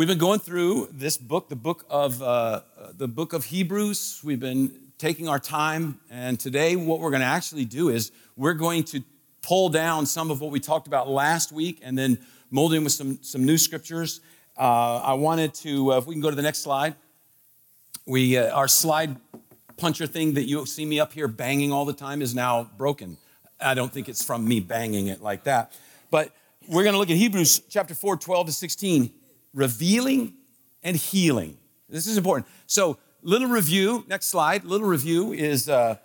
We've been going through this book, the book of uh, the book of Hebrews. We've been taking our time, and today what we're going to actually do is we're going to pull down some of what we talked about last week, and then mold in with some some new scriptures. Uh, I wanted to, uh, if we can go to the next slide. We uh, our slide puncher thing that you see me up here banging all the time is now broken. I don't think it's from me banging it like that, but we're going to look at Hebrews chapter 4, 12 to 16 revealing and healing. This is important. So, little review, next slide. Little review is uh,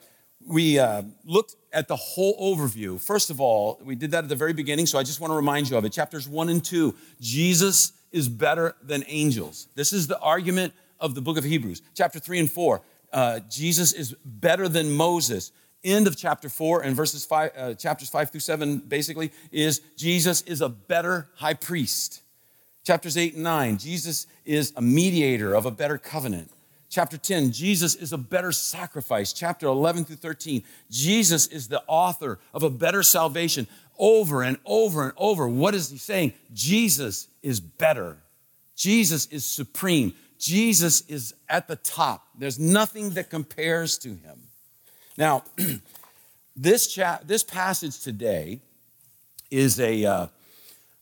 we uh, looked at the whole overview. First of all, we did that at the very beginning, so I just want to remind you of it. Chapters one and two Jesus is better than angels. This is the argument of the book of Hebrews. Chapter three and four uh, Jesus is better than Moses. End of chapter four and verses five, uh, chapters five through seven, basically, is Jesus is a better high priest. Chapters 8 and 9, Jesus is a mediator of a better covenant. Chapter 10, Jesus is a better sacrifice. Chapter 11 through 13, Jesus is the author of a better salvation. Over and over and over, what is he saying? Jesus is better. Jesus is supreme. Jesus is at the top. There's nothing that compares to him. Now, this, cha- this passage today is a, uh,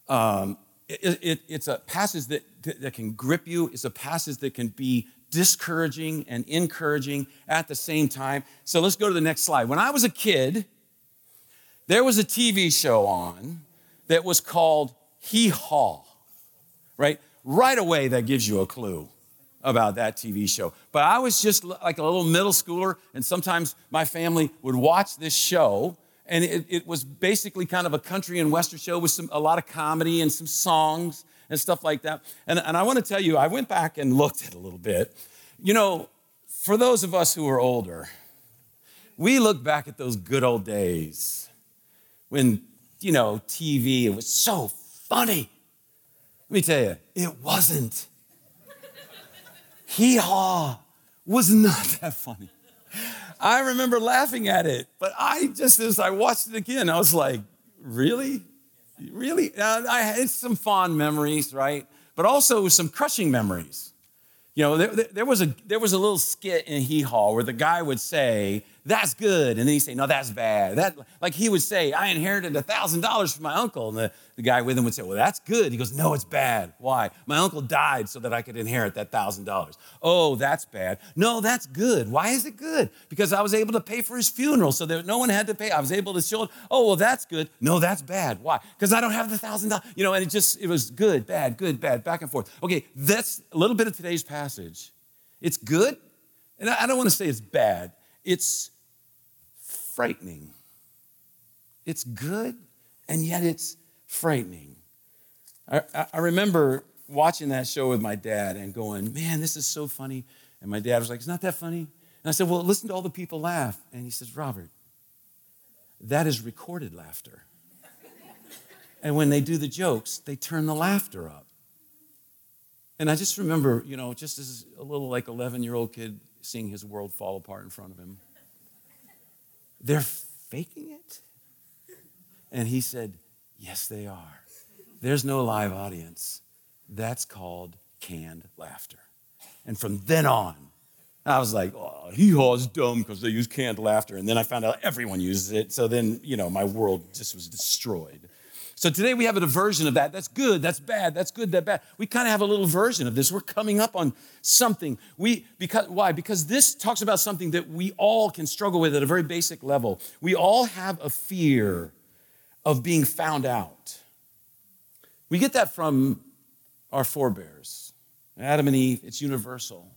um, it, it, it's a passage that, that can grip you. It's a passage that can be discouraging and encouraging at the same time. So let's go to the next slide. When I was a kid, there was a TV show on that was called Hee Haw, right? Right away, that gives you a clue about that TV show. But I was just like a little middle schooler, and sometimes my family would watch this show and it, it, was basically kind of a country and western show with some, a lot of comedy and some songs and stuff like that. And, and I want to tell you, I went back and looked at a little bit. You know, for those of us who are older, we look back at those good old days when, you know, TV, it was so funny. Let me tell you, it wasn't. Hee haw was not that funny. I remember laughing at it, but I just, as I watched it again, I was like, really? Really? I had some fond memories, right? But also some crushing memories. You know, there, there, was a, there was a little skit in Hee Haw where the guy would say, that's good. And then he'd say, no, that's bad. That, like he would say, I inherited $1,000 from my uncle. And the, the guy with him would say, well, that's good. He goes, no, it's bad. Why? My uncle died so that I could inherit that $1,000. Oh, that's bad. No, that's good. Why is it good? Because I was able to pay for his funeral so that no one had to pay. I was able to show. Oh, well, that's good. No, that's bad. Why? Because I don't have the $1,000. You know, and it just, it was good, bad, good, bad, back and forth. Okay, that's a little bit of today's passage. It's good, and I don't want to say it's bad. It's frightening. It's good, and yet it's frightening. I, I, remember watching that show with my dad and going, man, this is so funny. And my dad was like, it's not that funny. And I said, well, listen to all the people laugh. And he says, Robert, that is recorded laughter. and when they do the jokes, they turn the laughter up. And I just remember, you know, just as a little like 11 year old kid seeing his world fall apart in front of him. They're faking it? And he said, Yes, they are. There's no live audience. That's called canned laughter. And from then on, I was like, oh, hee haw's dumb because they use canned laughter. And then I found out everyone uses it. So then, you know, my world just was destroyed. So today we have a version of that. That's good, that's bad, that's good, that's bad. We kind of have a little version of this. We're coming up on something. We because why? Because this talks about something that we all can struggle with at a very basic level. We all have a fear of being found out. We get that from our forebears, Adam and Eve, it's universal.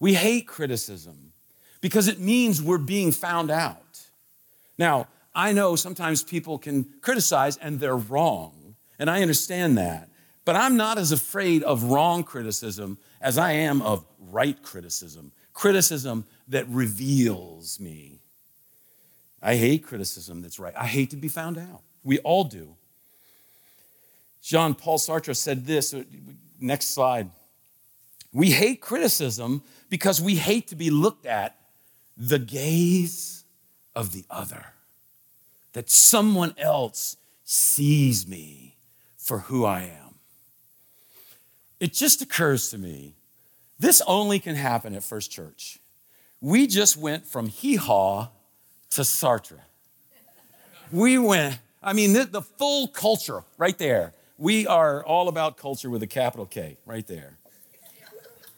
We hate criticism because it means we're being found out. Now, I know sometimes people can criticize and they're wrong, and I understand that. But I'm not as afraid of wrong criticism as I am of right criticism, criticism that reveals me. I hate criticism that's right. I hate to be found out. We all do. Jean Paul Sartre said this, uh, next slide. We hate criticism because we hate to be looked at the gaze of the other that someone else sees me for who I am. it just occurs to me this only can happen at First Church. We just went from hee haw to Sartre. We went, I mean, the, the, full culture right there. We are all about culture with a capital K right there.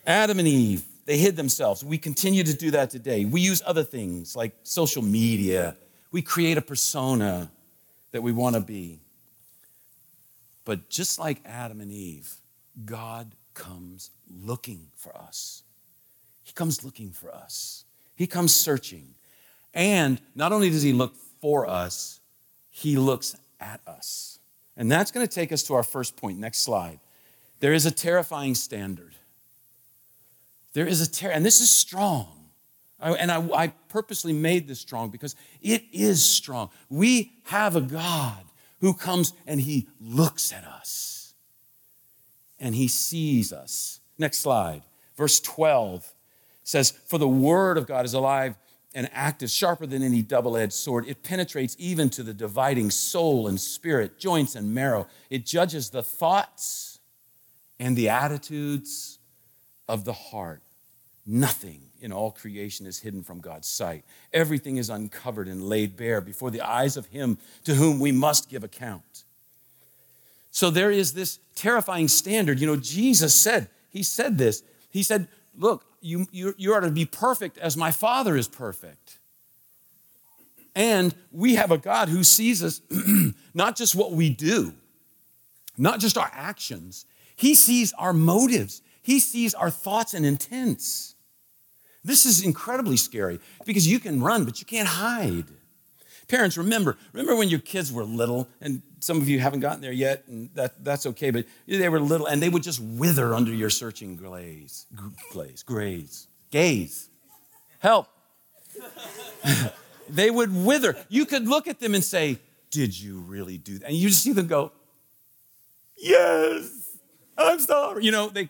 Adam and Eve, they hid themselves. We continue to do that today. We use other things like social media. We create a persona that we want to be. But just like Adam and Eve, God comes looking for us. He comes looking for us. He comes searching. And not only does he look for us, he looks at us. And that's going to take us to our first point. Next slide. There is a terrifying standard. There is a terror, and this is strong. And I, I purposely made this strong because it is strong. We have a God who comes and he looks at us and he sees us. Next slide. Verse 12 says, For the word of God is alive and active, sharper than any double edged sword. It penetrates even to the dividing soul and spirit, joints and marrow. It judges the thoughts and the attitudes of the heart. Nothing in all creation is hidden from God's sight. Everything is uncovered and laid bare before the eyes of Him to whom we must give account. So there is this terrifying standard. You know, Jesus said, He said this. He said, Look, you, you, you are to be perfect as my Father is perfect. And we have a God who sees us not just what we do, not just our actions, He sees our motives, He sees our thoughts and intents. This is incredibly scary because you can run, but you can't hide. Parents, remember, remember when your kids were little, and some of you haven't gotten there yet, and that, that's okay, but they were little and they would just wither under your searching glaze, glaze, graze, gaze. Help. they would wither. You could look at them and say, Did you really do that? And you just see them go, Yes. I'm sorry. You know, they,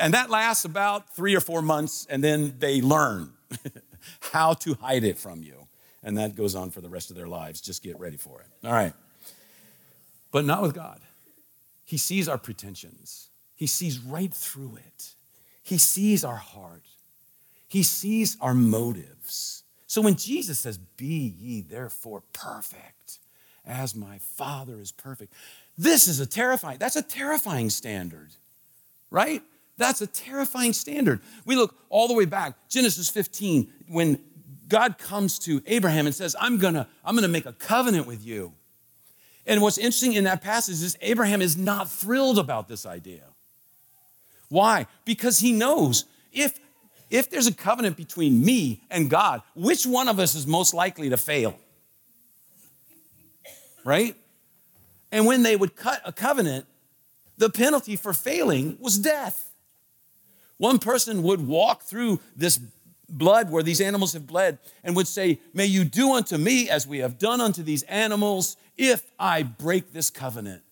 and that lasts about three or four months, and then they learn how to hide it from you. And that goes on for the rest of their lives. Just get ready for it. All right. But not with God. He sees our pretensions, He sees right through it. He sees our heart, He sees our motives. So when Jesus says, Be ye therefore perfect, as my Father is perfect, this is a terrifying, that's a terrifying standard, right? That's a terrifying standard. We look all the way back, Genesis 15, when God comes to Abraham and says, I'm gonna, I'm gonna make a covenant with you. And what's interesting in that passage is Abraham is not thrilled about this idea. Why? Because he knows if, if there's a covenant between me and God, which one of us is most likely to fail? Right? And when they would cut a covenant, the penalty for failing was death. One person would walk through this blood where these animals have bled and would say, May you do unto me as we have done unto these animals if I break this covenant.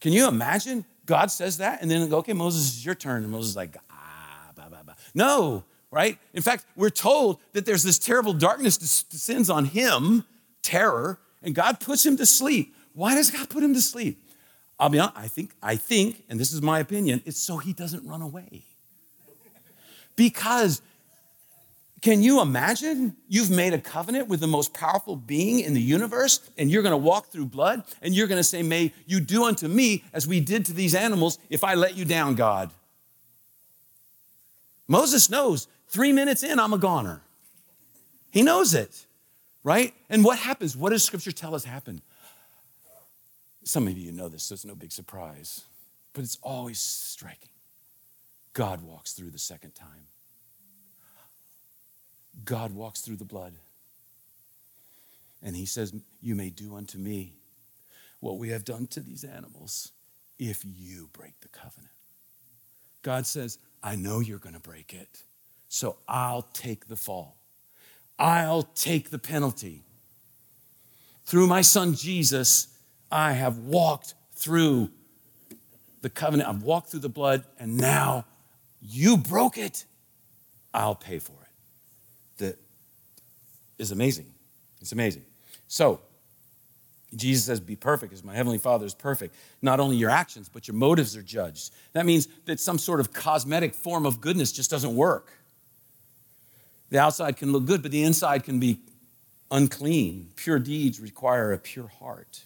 Can you imagine? God says that, and then go, okay, Moses, it's your turn. And Moses is like, ah, bah, bah, bah. No, right? In fact, we're told that there's this terrible darkness descends on him, terror, and God puts him to sleep. Why does God put him to sleep? I'll be honest, I think, I think, and this is my opinion, it's so he doesn't run away. Because can you imagine you've made a covenant with the most powerful being in the universe and you're to walk through blood and you're to say, May you do unto me as we did to these animals if I let you down, God? Moses knows three minutes in, I'm a goner. He knows it right? And what happens? What does scripture tell us happened? Some of you know this, so it's no big surprise, but it's always striking. God walks through the second time. God walks through the blood. And he says, You may do unto me what we have done to these animals if you break the covenant. God says, I know you're going to break it, so I'll take the fall. I'll take the penalty. Through my son Jesus, I have walked through the covenant, I've walked through the blood, and now you broke it. I'll pay for it. That is amazing. It's amazing. So, Jesus says, Be perfect as my heavenly Father is perfect. Not only your actions, but your motives are judged. That means that some sort of cosmetic form of goodness just doesn't work. The outside can look good, but the inside can be unclean. Pure deeds require a pure heart.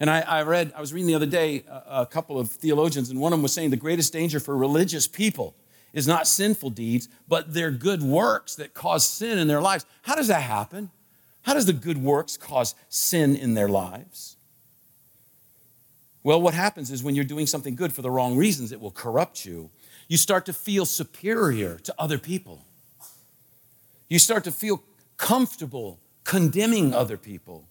And I, I read, I was reading the other day a, a couple of theologians, and one of them was saying the greatest danger for religious people is not sinful deeds, but their good works that cause sin in their lives. How does that happen? How does the good works cause sin in their lives? Well, what happens is when you're doing something good for the wrong reasons, it will corrupt you. You start to feel superior to other people. You start to feel comfortable condemning other people.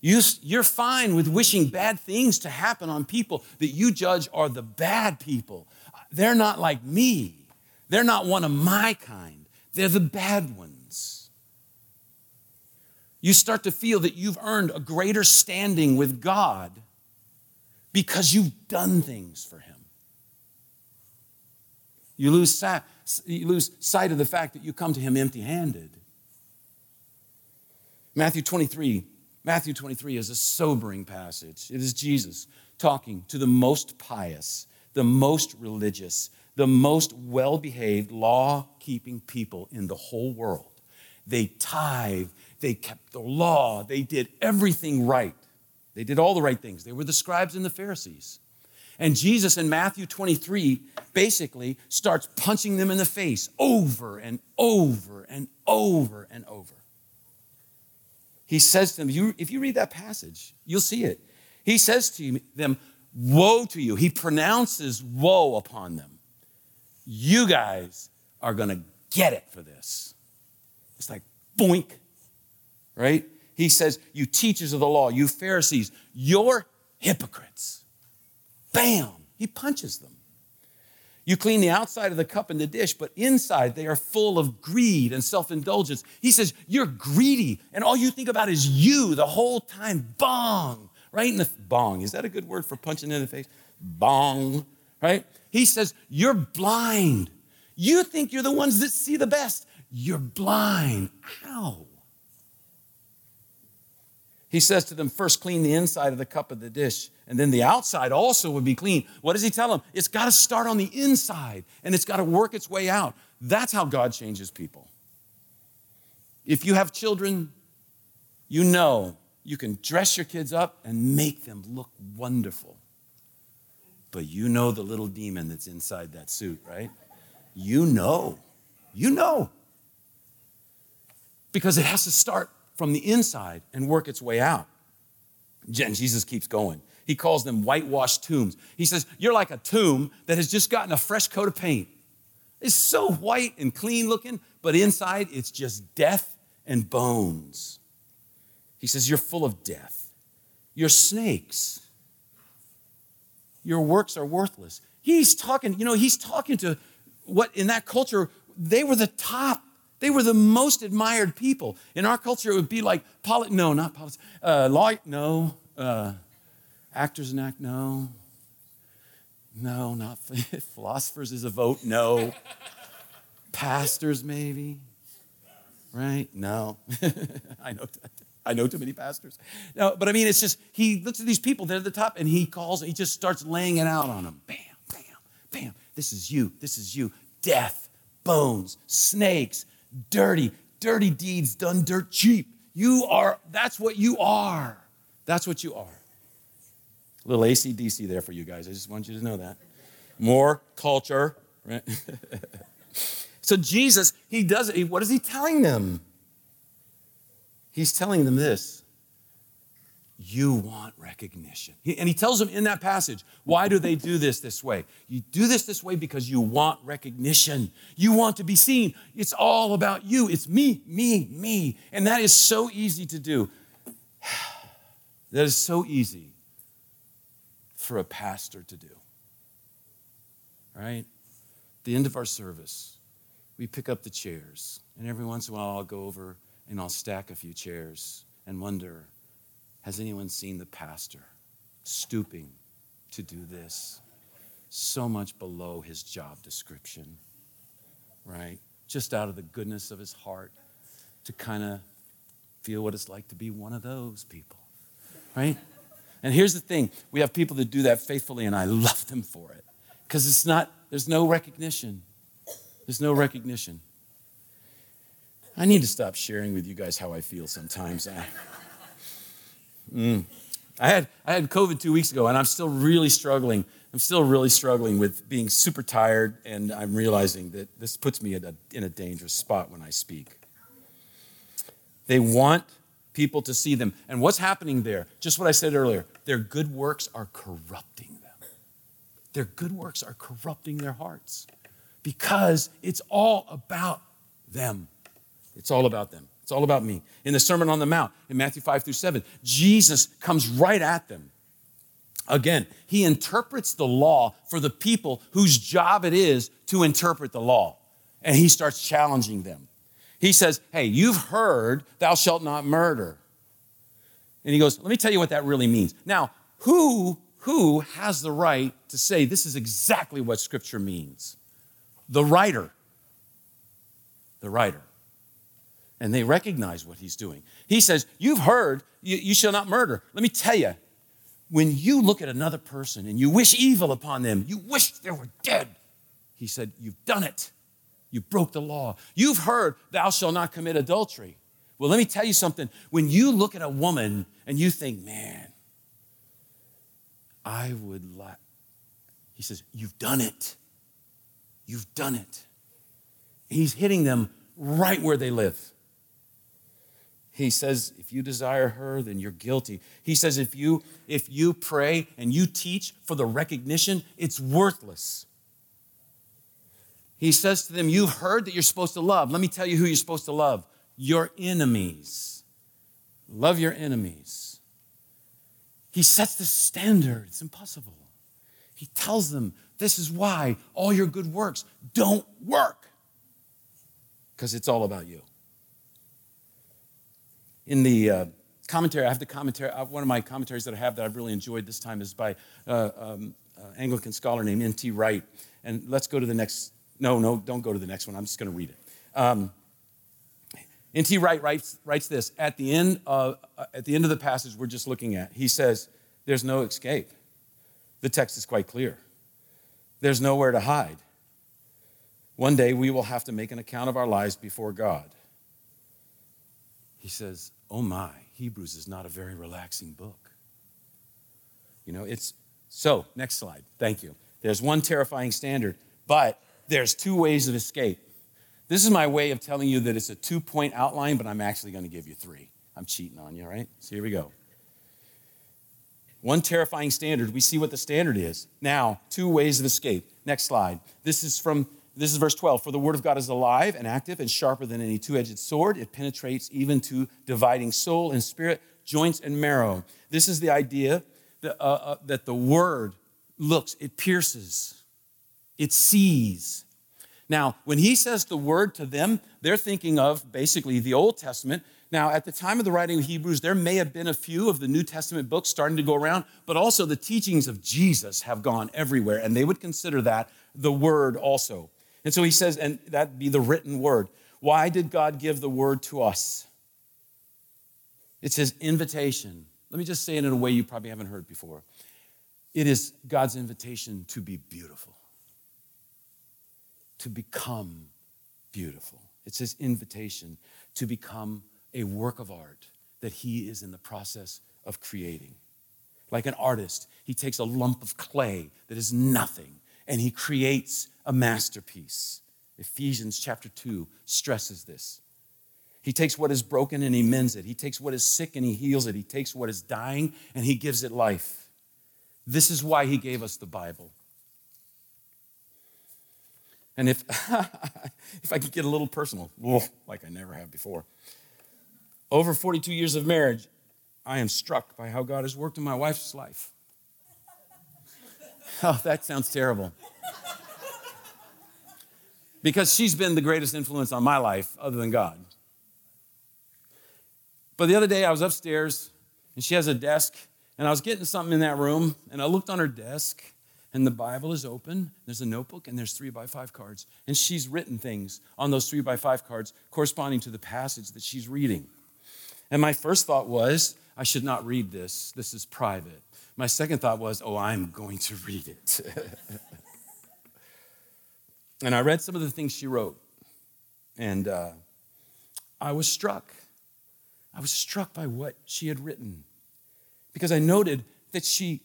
You, you're fine with wishing bad things to happen on people that you judge are the bad people. They're not like me. They're not one of my kind. They're the bad ones. You start to feel that you've earned a greater standing with God because you've done things for Him. You lose, sight, you lose sight of the fact that you come to Him empty handed. Matthew 23. Matthew 23 is a sobering passage. It is Jesus talking to the most pious, the most religious, the most well behaved, law keeping people in the whole world. They tithe, they kept the law, they did everything right. They did all the right things. They were the scribes and the Pharisees. And Jesus in Matthew 23 basically starts punching them in the face over and over and over and over. He says to them, you, if you read that passage, you'll see it. He says to them, Woe to you. He pronounces woe upon them. You guys are going to get it for this. It's like boink, right? He says, You teachers of the law, you Pharisees, you're hypocrites. Bam! He punches them. You clean the outside of the cup and the dish, but inside they are full of greed and self indulgence. He says, You're greedy, and all you think about is you the whole time. Bong, right in the bong. Is that a good word for punching in the face? Bong, right? He says, You're blind. You think you're the ones that see the best. You're blind. Ow. He says to them, First clean the inside of the cup of the dish, and then the outside also would be clean. What does he tell them? It's got to start on the inside, and it's got to work its way out. That's how God changes people. If you have children, you know you can dress your kids up and make them look wonderful but you know the little demon that's inside that suit, right? You know. You know. Because it has to start from the inside and work its way out. And Jesus keeps going. He calls them whitewashed tombs. He says, You're like a tomb that has just gotten a fresh coat of paint. It's so white and clean looking, but inside it's just death and bones. He says, You're full of death. You're snakes your works are worthless. He's talking, you know, he's talking to what in that culture, they were the top. They were the most admired people. In our culture, it would be like, poli- no, not politics, uh, law, no, uh, actors and act, no, no, not philosophers is a vote, no, pastors maybe, right? No, I know. I know too many pastors. No, but I mean, it's just, he looks at these people, they're at the top, and he calls, he just starts laying it out on them. Bam, bam, bam. This is you. This is you. Death, bones, snakes, dirty, dirty deeds done dirt cheap. You are, that's what you are. That's what you are. A little ACDC there for you guys. I just want you to know that. More culture, right? so Jesus, he does it. What is he telling them? He's telling them this you want recognition. And he tells them in that passage, why do they do this this way? You do this this way because you want recognition. You want to be seen. It's all about you. It's me, me, me. And that is so easy to do. That is so easy for a pastor to do. Right? At the end of our service, we pick up the chairs, and every once in a while I'll go over and I'll stack a few chairs and wonder has anyone seen the pastor stooping to do this? So much below his job description, right? Just out of the goodness of his heart to kind of feel what it's like to be one of those people. right? And here's the thing we have people that do that faithfully, and I love them for it because it's not, there's no recognition. There's no recognition. I need to stop sharing with you guys how I feel sometimes. I, mm, I, had, I had COVID two weeks ago, and I'm still really struggling. I'm still really struggling with being super tired, and I'm realizing that this puts me a, in a dangerous spot when I speak. They want people to see them. And what's happening there? Just what I said earlier their good works are corrupting them. Their good works are corrupting their hearts because it's all about them. It's all about them. It's all about me. In the Sermon on the Mount, in Matthew 5 through 7, Jesus comes right at them. Again, he interprets the law for the people whose job it is to interpret the law. And he starts challenging them. He says, Hey, you've heard, thou shalt not murder. And he goes, Let me tell you what that really means. Now, who, who has the right to say this is exactly what Scripture means? The writer. The writer. And they recognize what he's doing. He says, You've heard, you, you shall not murder. Let me tell you, when you look at another person and you wish evil upon them, you wish they were dead. He said, You've done it. You broke the law. You've heard, thou shalt not commit adultery. Well, let me tell you something. When you look at a woman and you think, man, I would like, he says, you've done it. You've done it. He's hitting them right where they live. He says, if you desire her, then you're guilty. He says, if you if you pray and you teach for the recognition, it's worthless. He says to them, You've heard that you're supposed to love. Let me tell you who you're supposed to love your enemies. Love your enemies. He sets the standard. It's impossible. He tells them, This is why all your good works don't work, because it's all about you. In the uh, commentary, I have the commentary, uh, one of my commentaries that I have that I've really enjoyed this time is by uh, um, uh, Anglican scholar named N.T. Wright. And let's go to the next no, no, don't go to the next one. I'm just going to read it. Um, N.T. Wright writes, writes this at the, end of, uh, at the end of the passage we're just looking at. He says, There's no escape. The text is quite clear. There's nowhere to hide. One day we will have to make an account of our lives before God. He says, Oh my, Hebrews is not a very relaxing book. You know, it's so, next slide. Thank you. There's one terrifying standard, but there's two ways of escape. This is my way of telling you that it's a two point outline, but I'm actually going to give you three. I'm cheating on you, right? So here we go. One terrifying standard. We see what the standard is. Now, two ways of escape. Next slide. This is from this is verse 12. For the word of God is alive and active and sharper than any two-edged sword. It penetrates even to dividing soul and spirit, joints and marrow. This is the idea that, uh, uh, that the word looks, it pierces, it sees. Now, when he says the word to them, they're thinking of basically the Old Testament. Now, at the time of the writing of Hebrews, there may have been a few of the New Testament books starting to go around, but also the teachings of Jesus have gone everywhere, and they would consider that the word also. And so he says, and that'd be the written word. Why did God give the word to us? It's his invitation. Let me just say it in a way you probably haven't heard before. It is God's invitation to be beautiful to become beautiful. It's his invitation to become a work of art that he is in the process of creating. Like an artist, he takes a lump of clay that is nothing and he creates a masterpiece. Ephesians chapter 2 stresses this. He takes what is broken and he mends it. He takes what is sick and he heals it. He takes what is dying and he gives it life. This is why he gave us the Bible. And if, if I could get a little personal, like I never have before, over 42 years of marriage, I am struck by how God has worked in my wife's life. Oh, that sounds terrible. Because she's been the greatest influence on my life other than God. But the other day I was upstairs and she has a desk and I was getting something in that room and I looked on her desk and the Bible is open. There's a notebook, and there's three by five cards. And she's written things on those three by five cards corresponding to the passage that she's reading. And my first thought was, I should not read this. This is private. My second thought was, oh, I'm going to read it. and I read some of the things she wrote, and uh, I was struck. I was struck by what she had written because I noted that she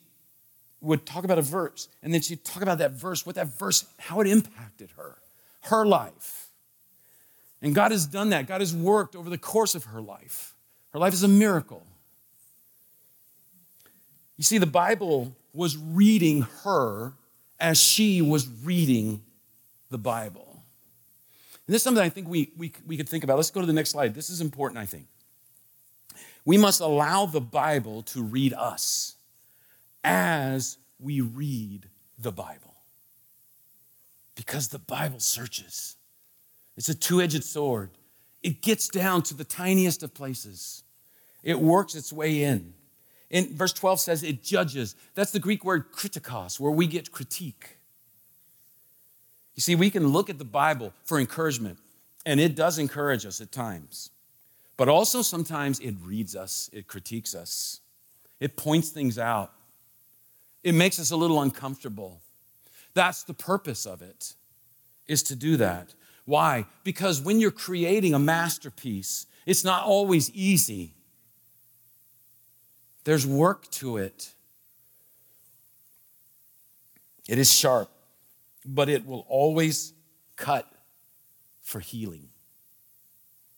would talk about a verse and then she'd talk about that verse, what that verse, how it impacted her, her life. And God has done that. God has worked over the course of her life. Her life is a miracle. You see, the Bible was reading her as she was reading the Bible. And this is something I think we, we, we could think about. Let's go to the next slide. This is important, I think. We must allow the Bible to read us as we read the Bible. Because the Bible searches, it's a two edged sword. It gets down to the tiniest of places, it works its way in. In verse 12 says it judges. That's the Greek word kritikos, where we get critique. You see, we can look at the Bible for encouragement, and it does encourage us at times. But also sometimes it reads us, it critiques us, it points things out, it makes us a little uncomfortable. That's the purpose of it, is to do that. Why? Because when you're creating a masterpiece, it's not always easy. There's work to it. It is sharp, but it will always cut for healing.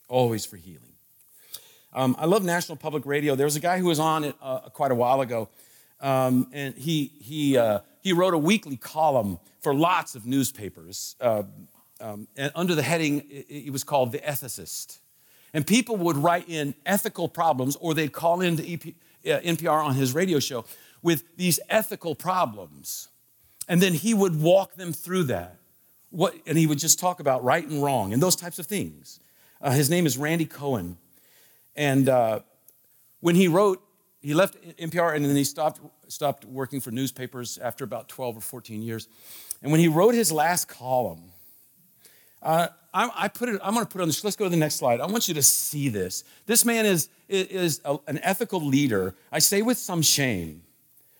Always for healing. Um, I love National Public Radio. There was a guy who was on it uh, quite a while ago, um, and he, he, uh, he wrote a weekly column for lots of newspapers. Uh, um, and under the heading, it, it was called The Ethicist. And people would write in ethical problems, or they'd call into EP, uh, NPR on his radio show with these ethical problems. And then he would walk them through that. What, and he would just talk about right and wrong and those types of things. Uh, his name is Randy Cohen. And uh, when he wrote, he left NPR and then he stopped, stopped working for newspapers after about 12 or 14 years. And when he wrote his last column, uh, I, I, put it, I'm going to put it on this. Let's go to the next slide. I want you to see this. This man is, is a, an ethical leader. I say with some shame.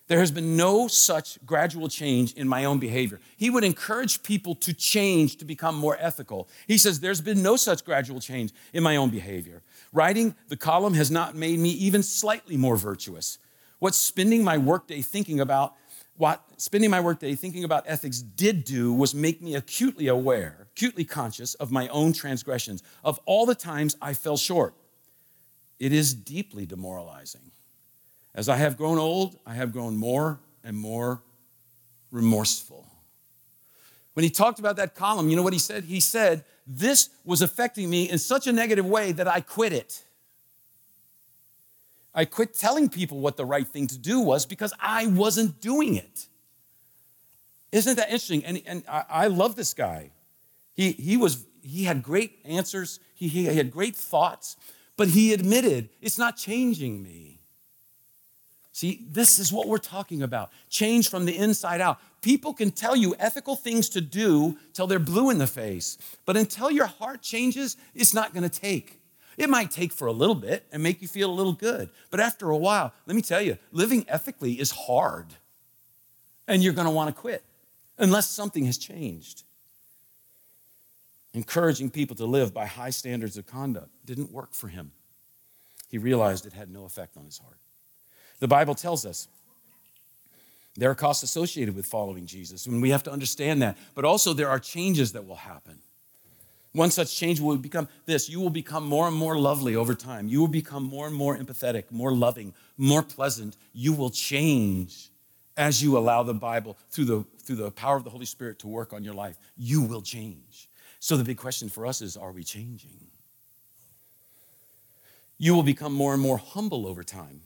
There has been no such gradual change in my own behavior. He would encourage people to change to become more ethical. He says, There's been no such gradual change in my own behavior. Writing the column has not made me even slightly more virtuous. What's spending my workday thinking about what spending my workday thinking about ethics did do was make me acutely aware, acutely conscious of my own transgressions, of all the times I fell short. It is deeply demoralizing. As I have grown old, I have grown more and more remorseful. When he talked about that column, you know what he said? He said, This was affecting me in such a negative way that I quit it. I quit telling people what the right thing to do was because I wasn't doing it. Isn't that interesting? And, and I, I love this guy. He, he, was, he had great answers, he, he had great thoughts, but he admitted it's not changing me. See, this is what we're talking about change from the inside out. People can tell you ethical things to do till they're blue in the face, but until your heart changes, it's not to take. It might take for a little bit and make you feel a little good. But after a while, let me tell you, living ethically is hard. And you're going to want to quit unless something has changed. Encouraging people to live by high standards of conduct didn't work for him. He realized it had no effect on his heart. The Bible tells us there are costs associated with following Jesus, and we have to understand that. But also, there are changes that will happen. One such change will become this you will become more and more lovely over time. You will become more and more empathetic, more loving, more pleasant. You will change as you allow the Bible through the, through the power of the Holy Spirit to work on your life. You will change. So the big question for us is are we changing? You will become more and more humble over time.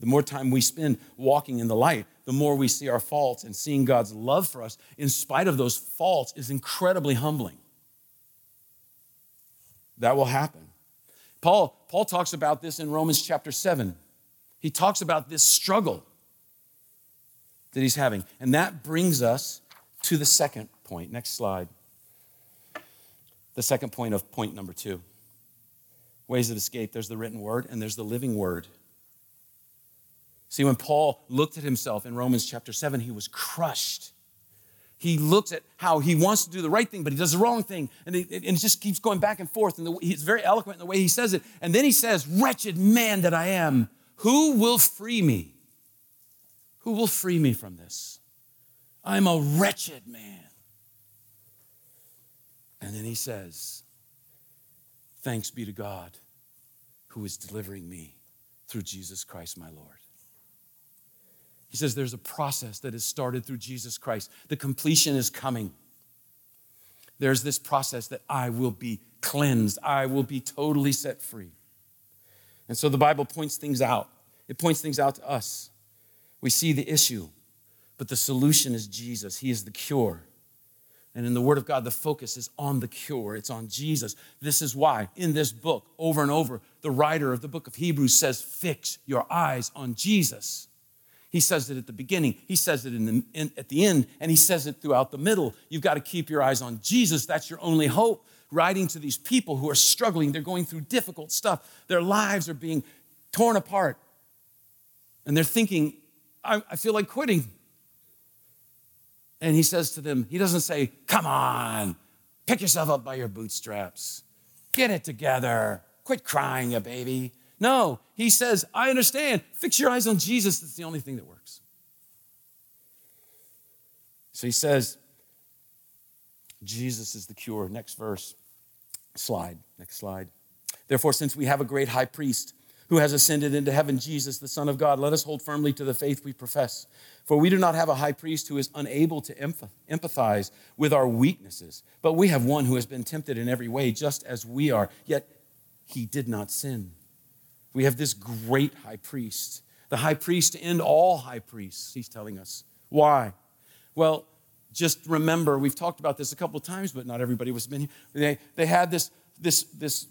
The more time we spend walking in the light, the more we see our faults, and seeing God's love for us in spite of those faults is incredibly humbling. That will happen. Paul, Paul talks about this in Romans chapter 7. He talks about this struggle that he's having. And that brings us to the second point. Next slide. The second point of point number two ways of escape. There's the written word and there's the living word. See, when Paul looked at himself in Romans chapter 7, he was crushed. He looks at how he wants to do the right thing, but he does the wrong thing. And, it, it just keeps going back and forth. And the, he's very eloquent in the way he says it. And then he says, Wretched man that I am, who will free me? Who will free me from this? I'm a wretched man. And then he says, Thanks be to God who is delivering me through Jesus Christ my Lord. He says there's a process that has started through Jesus Christ. The completion is coming. There's this process that I will be cleansed, I will be totally set free. And so the Bible points things out, it points things out to us. We see the issue, but the solution is Jesus. He is the cure. And in the Word of God, the focus is on the cure, it's on Jesus. This is why, in this book, over and over, the writer of the book of Hebrews says, Fix your eyes on Jesus. He says it at the beginning, he says it in the, in, at the end, and he says it throughout the middle. You've got to keep your eyes on Jesus. That's your only hope. Writing to these people who are struggling, they're going through difficult stuff, their lives are being torn apart. And they're thinking, I, I feel like quitting. And he says to them, he doesn't say, Come on, pick yourself up by your bootstraps, get it together, quit crying, you baby. No, he says, I understand. Fix your eyes on Jesus. That's the only thing that works. So he says, Jesus is the cure. Next verse. Slide. Next slide. Therefore, since we have a great high priest who has ascended into heaven, Jesus, the Son of God, let us hold firmly to the faith we profess. For we do not have a high priest who is unable to empathize with our weaknesses, but we have one who has been tempted in every way, just as we are, yet he did not sin. We have this great high priest, the high priest and all high priests, he's telling us. Why? Well, just remember, we've talked about this a couple of times, but not everybody was been here. They, they had this, this, this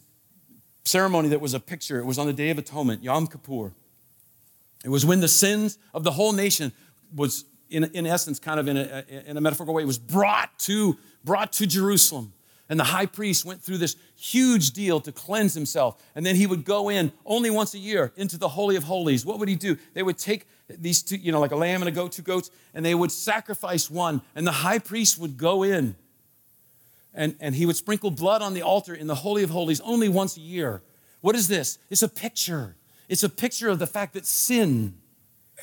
ceremony that was a picture. It was on the Day of Atonement, Yom Kippur. It was when the sins of the whole nation was, in, in essence, kind of in a, in a metaphorical way, was brought to, brought to Jerusalem. And the high priest went through this huge deal to cleanse himself. And then he would go in only once a year into the Holy of Holies. What would he do? They would take these two, you know, like a lamb and a goat, two goats, and they would sacrifice one. And the high priest would go in and, and he would sprinkle blood on the altar in the Holy of Holies only once a year. What is this? It's a picture. It's a picture of the fact that sin,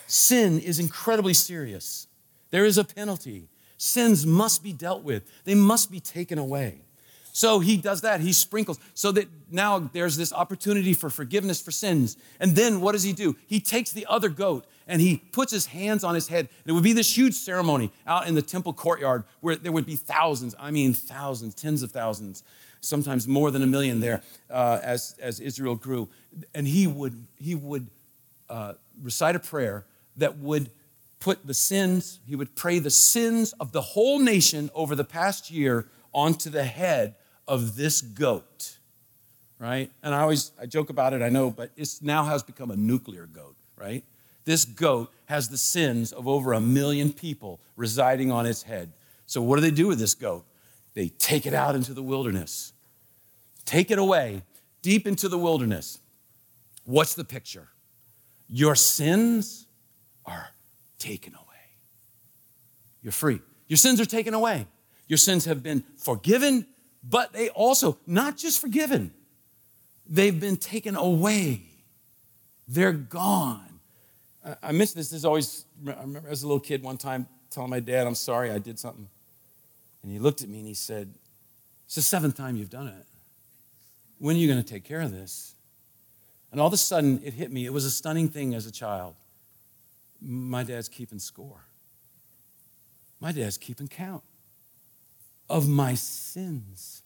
sin is incredibly serious. There is a penalty. Sins must be dealt with, they must be taken away. So he does that. He sprinkles so that now there's this opportunity for forgiveness for sins. And then what does he do? He takes the other goat and he puts his hands on his head. And it would be this huge ceremony out in the temple courtyard where there would be thousands, I mean, thousands, tens of thousands, sometimes more than a million there uh, as, as Israel grew. And he would, he would uh, recite a prayer that would put the sins, he would pray the sins of the whole nation over the past year onto the head of this goat, right? And I always I joke about it, I know, but it now has become a nuclear goat, right? This goat has the sins of over a million people residing on its head. So what do they do with this goat? They take it out into the wilderness. Take it away deep into the wilderness. What's the picture? Your sins are taken away. You're free. Your sins are taken away. Your sins have been forgiven but they also, not just forgiven, they've been taken away. They're gone. I mentioned this, this is always, I remember as a little kid one time telling my dad, I'm sorry I did something. And he looked at me and he said, It's the seventh time you've done it. When are you going to take care of this? And all of a sudden, it hit me. It was a stunning thing as a child. My dad's keeping score. My dad's keeping count of my sins.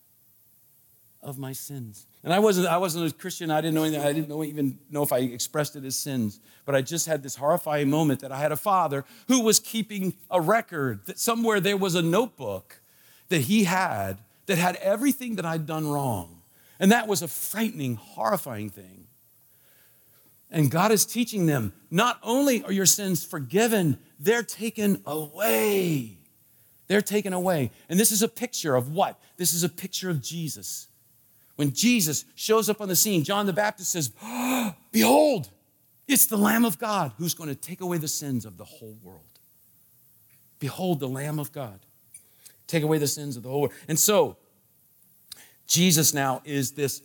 Of my sins. And I wasn't, I wasn't a Christian. I didn't know anything. I didn't know, even know if I expressed it as sins. But I just had this horrifying moment that I had a father who was keeping a record, that somewhere there was a notebook that he had that had everything that I'd done wrong. And that was a frightening, horrifying thing. And God is teaching them not only are your sins forgiven, they're taken away. They're taken away. And this is a picture of what? This is a picture of Jesus. When Jesus shows up on the scene, John the Baptist says, oh, Behold, It's the Lamb of God who's going to take away the sins of the whole world. Behold, the Lamb of God. Take away the sins of the whole world. And so, Jesus now is this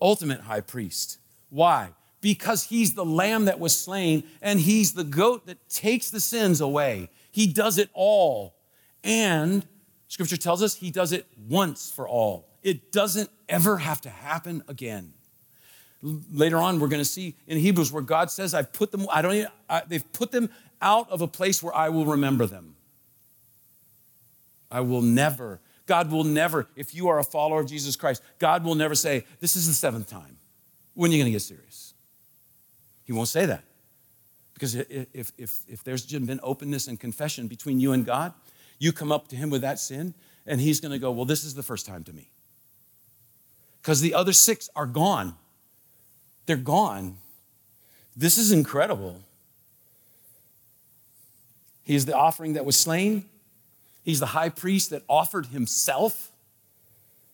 ultimate high priest. Why? Because he's the lamb that was slain and he's the goat that takes the sins away. He does it all. And scripture tells us he does it once for all. It doesn't ever have to happen again. Later on, we're going to see in Hebrews where God says, "I've put them. I don't. Even, I, they've put them out of a place where I will remember them. I will never. God will never. If you are a follower of Jesus Christ, God will never say, "This is the seventh time." When are you going to get serious? He won't say that because if if if there's been openness and confession between you and God, you come up to Him with that sin, and He's going to go, "Well, this is the first time to me." Because the other six are gone. They're gone. This is incredible. He is the offering that was slain. He's the high priest that offered himself.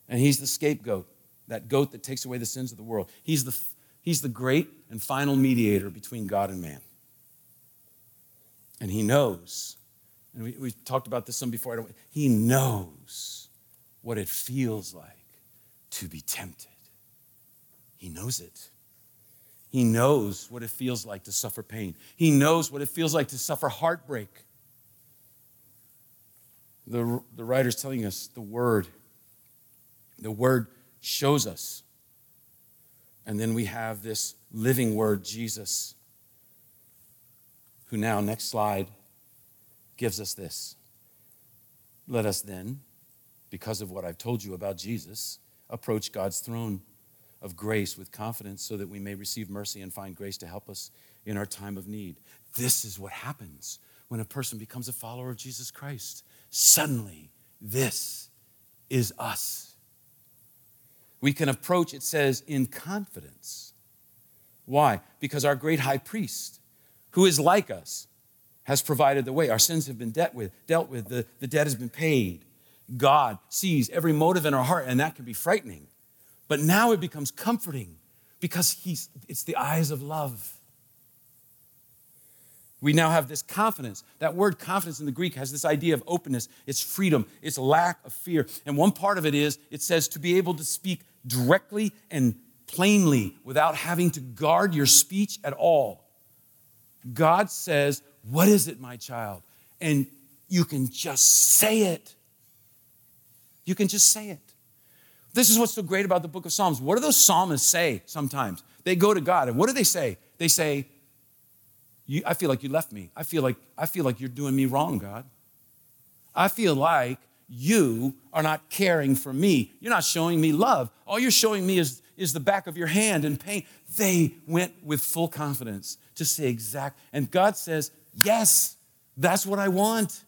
And he's the scapegoat, that goat that takes away the sins of the world. He's the, he's the great and final mediator between God and man. And he knows, and we, we talked about this some before, he knows what it feels like to be tempted. He knows it. He knows what it feels like to suffer pain. He knows what it feels like to suffer heartbreak. The, the writer's telling us the word. The word shows us. And then we have this living word, Jesus, who now, next slide, gives us this. Let us then, because of what I've told you about Jesus, approach God's throne of grace with confidence so that we may receive mercy and find grace to help us in our time of need. This is what happens when a person becomes a follower of Jesus Christ. Suddenly, this is us. We can approach, it says, in confidence. Why? Because our great high priest, who is like us, has provided the way. Our sins have been dealt with, dealt with. The, the debt has been paid. God sees every motive in our heart, and that can be frightening. But now it becomes comforting because he's, it's the eyes of love. We now have this confidence. That word confidence in the Greek has this idea of openness, it's freedom, it's lack of fear. And one part of it is it says to be able to speak directly and plainly without having to guard your speech at all. God says, What is it, my child? And you can just say it. You can just say it. This is what's so great about the book of Psalms. What do those psalmists say sometimes? They go to God, and what do they say? They say, I feel like you left me. I feel like, I feel like you're doing me wrong, God. I feel like you are not caring for me. You're not showing me love. All you're showing me is, is the back of your hand and pain. They went with full confidence to say exact. And God says, Yes, that's what I want.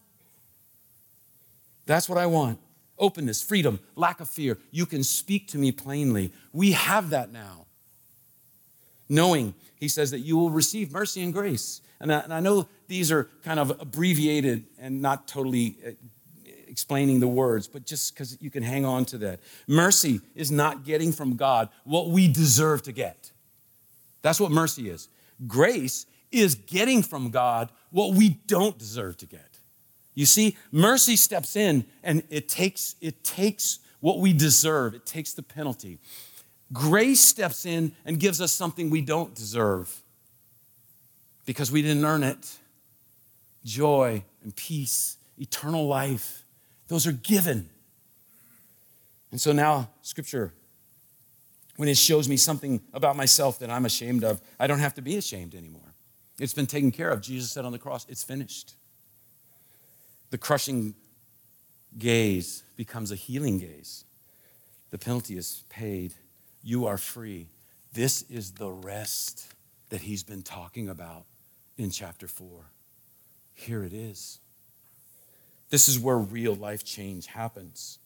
That's what I want openness, freedom, lack of fear. You can speak to me plainly. We have that now. Knowing, he says, that you will receive mercy and grace. And I, and I know these are kind of abbreviated and not totally uh, explaining the words, but just because you can hang on to that. Mercy is not getting from God what we deserve to get. That's what mercy is. Grace is getting from God what we don't deserve to get. You see, mercy steps in and it takes, it takes what we deserve, it takes the penalty. Grace steps in and gives us something we don't deserve because we didn't earn it joy and peace, eternal life. Those are given. And so now, Scripture, when it shows me something about myself that I'm ashamed of, I don't have to be ashamed anymore. It's been taken care of. Jesus said on the cross, It's finished. The crushing gaze becomes a healing gaze. The penalty is paid. You are free. This is the rest that he's been talking about in chapter 4. Here it is. This is where real life change happens.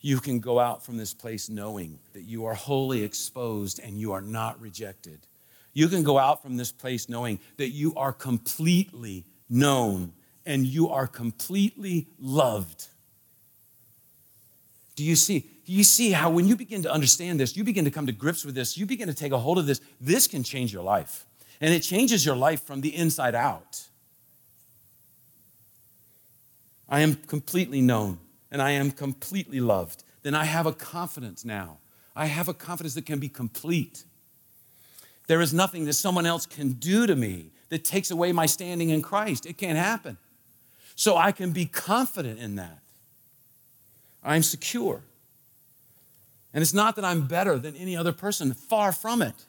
You can go out from this place knowing that you are wholly exposed and you are not rejected. You can go out from this place knowing that you are completely known and you are completely loved. Do you see? You see how when you begin to understand this, you begin to come to grips with this, you begin to take a hold of this, this can change your life. And it changes your life from the inside out. I am completely known and I am completely loved. Then I have a confidence now. I have a confidence that can be complete. There is nothing that someone else can do to me that takes away my standing in Christ. It can't happen. So I can be confident in that. I'm secure. And it's not that I'm better than any other person, far from it.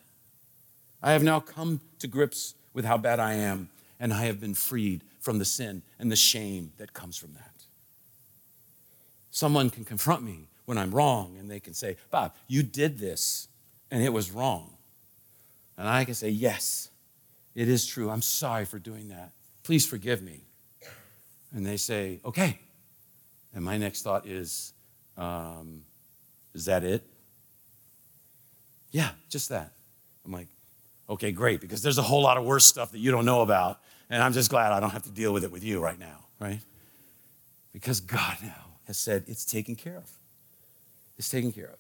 I have now come to grips with how bad I am, and I have been freed from the sin and the shame that comes from that. Someone can confront me when I'm wrong, and they can say, Bob, you did this, and it was wrong. And I can say, Yes, it is true. I'm sorry for doing that. Please forgive me. And they say, Okay. And my next thought is, um, Is that it? Yeah, just that. I'm like, Okay, great, because there's a whole lot of worse stuff that you don't know about. And I'm just glad I don't have to deal with it with you right now, right? Because God now has said it's taken care of. It's taken care of.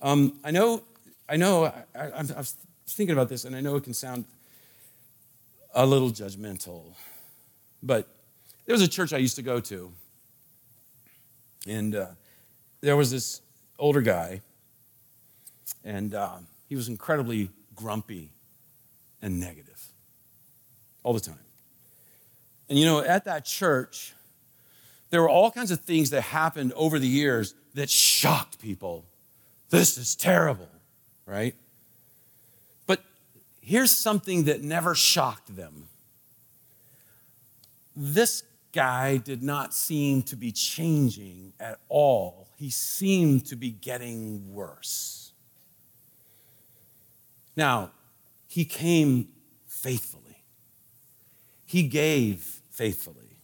Um, I know I know, I, I, I was thinking about this, and I know it can sound a little judgmental, but there was a church I used to go to, and uh, there was this older guy, and uh, he was incredibly grumpy and negative all the time. And you know, at that church, there were all kinds of things that happened over the years that shocked people. This is terrible right? But here's something that never shocked them this guy did not seem to be changing at all, he seemed to be getting worse. Now, he came faithfully. He gave faithfully.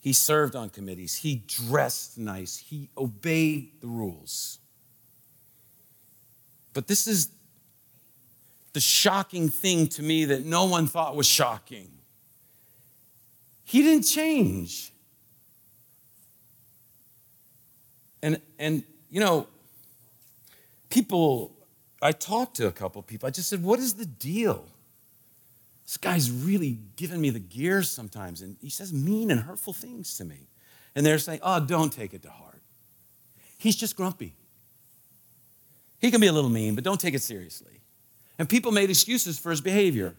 He served on committees. He dressed nice. He obeyed the rules. But this is the shocking thing to me that no one thought was shocking. He didn't change. And, and you know, people, I talked to a couple people, I just said, What is the deal? This guy's really giving me the gears sometimes, and he says mean and hurtful things to me. And they're saying, Oh, don't take it to heart. He's just grumpy. He can be a little mean, but don't take it seriously. And people made excuses for his behavior.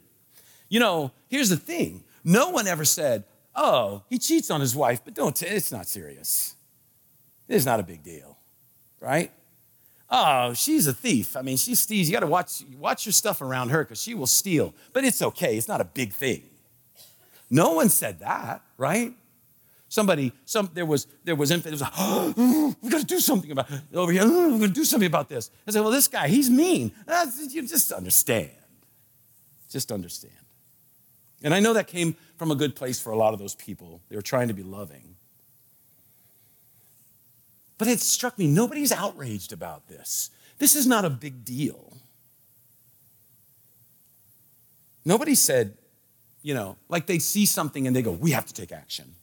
You know, here's the thing no one ever said, oh, he cheats on his wife, but don't, t- it's not serious. It's not a big deal, right? Oh, she's a thief. I mean, she steals. You got to watch, watch your stuff around her because she will steal, but it's okay. It's not a big thing. No one said that, right? Somebody, some there was there was infant. It was like, oh, we got to do something about it. over here. Oh, we're going to do something about this. I said, well, this guy, he's mean. That's, you just understand. Just understand. And I know that came from a good place for a lot of those people. They were trying to be loving. But it struck me nobody's outraged about this. This is not a big deal. Nobody said, you know, like they see something and they go, we have to take action.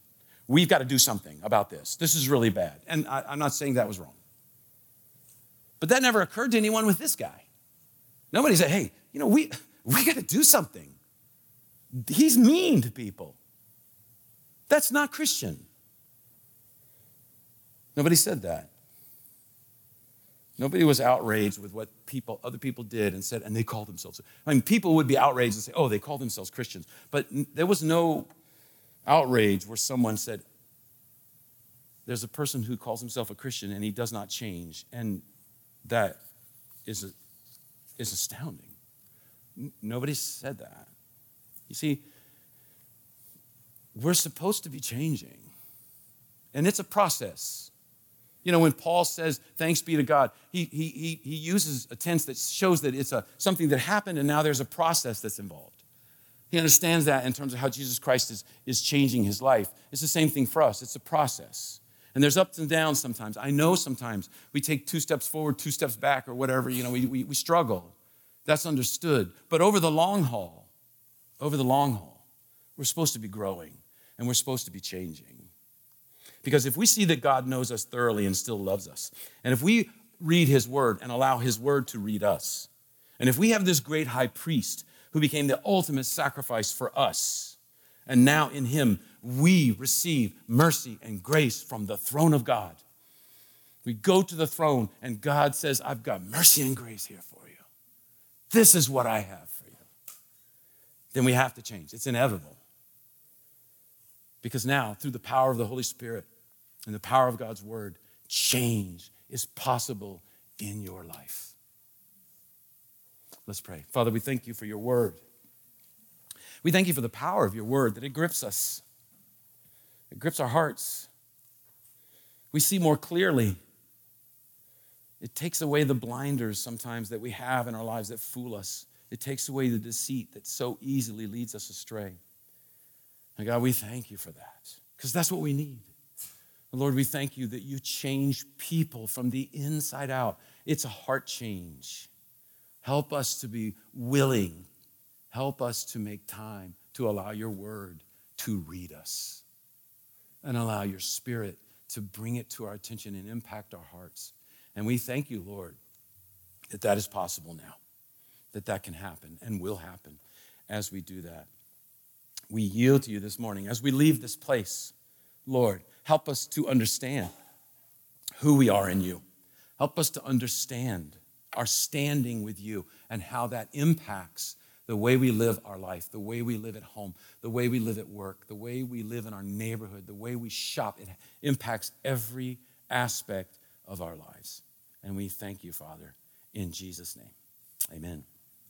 We've got to do something about this. This is really bad. And I, am not saying that was wrong. But that never occurred to anyone with this guy. Nobody said, hey, you know, we, we got to do something. He's mean to people. That's not Christian. Nobody said that. Nobody was outraged with what people, other people did and said, and they called themselves. I mean, people would be outraged and say, oh, they call themselves Christians. But there was no outrage where someone said, There's a person who calls himself a Christian and he does not change. And that is, a, is astounding. N- nobody said that. You see, we're supposed to be changing, and it's a process. You know, when Paul says, thanks be to God, he, he, he, uses a tense that shows that it's a, something that happened and now there's a process that's involved. He understands that in terms of how Jesus Christ is, is changing his life. It's the same thing for us, it's a process. And there's ups and downs sometimes. I know sometimes we take two steps forward, two steps back, or whatever, you know, we, we, we struggle. That's understood. But over the long haul, over the long haul, we're supposed to be growing and we're supposed to be changing. Because if we see that God knows us thoroughly and still loves us, and if we read his word and allow his word to read us, and if we have this great high priest who became the ultimate sacrifice for us. And now in him, we receive mercy and grace from the throne of God. We go to the throne, and God says, I've got mercy and grace here for you. This is what I have for you. Then we have to change. It's inevitable. Because now, through the power of the Holy Spirit and the power of God's word, change is possible in your life. Let's pray. Father, we thank you for your word. We thank you for the power of your word, that it grips us, it grips our hearts. We see more clearly. It takes away the blinders sometimes that we have in our lives that fool us. It takes away the deceit that so easily leads us astray. And God, we thank you for that because that's what we need. Lord, we thank you that you change people from the inside out. It's a heart change. Help us to be willing. Help us to make time to allow your word to read us and allow your spirit to bring it to our attention and impact our hearts. And we thank you, Lord, that that is possible now, that that can happen and will happen as we do that. We yield to you this morning as we leave this place, Lord help us to understand who we are in you. Help us to understand our standing with you and how that impacts the way we live our life, the way we live at home, the way we live at work, the way we live in our neighborhood, the way we shop. It impacts every aspect of our lives. And we thank you, Father, in Jesus' name. Amen.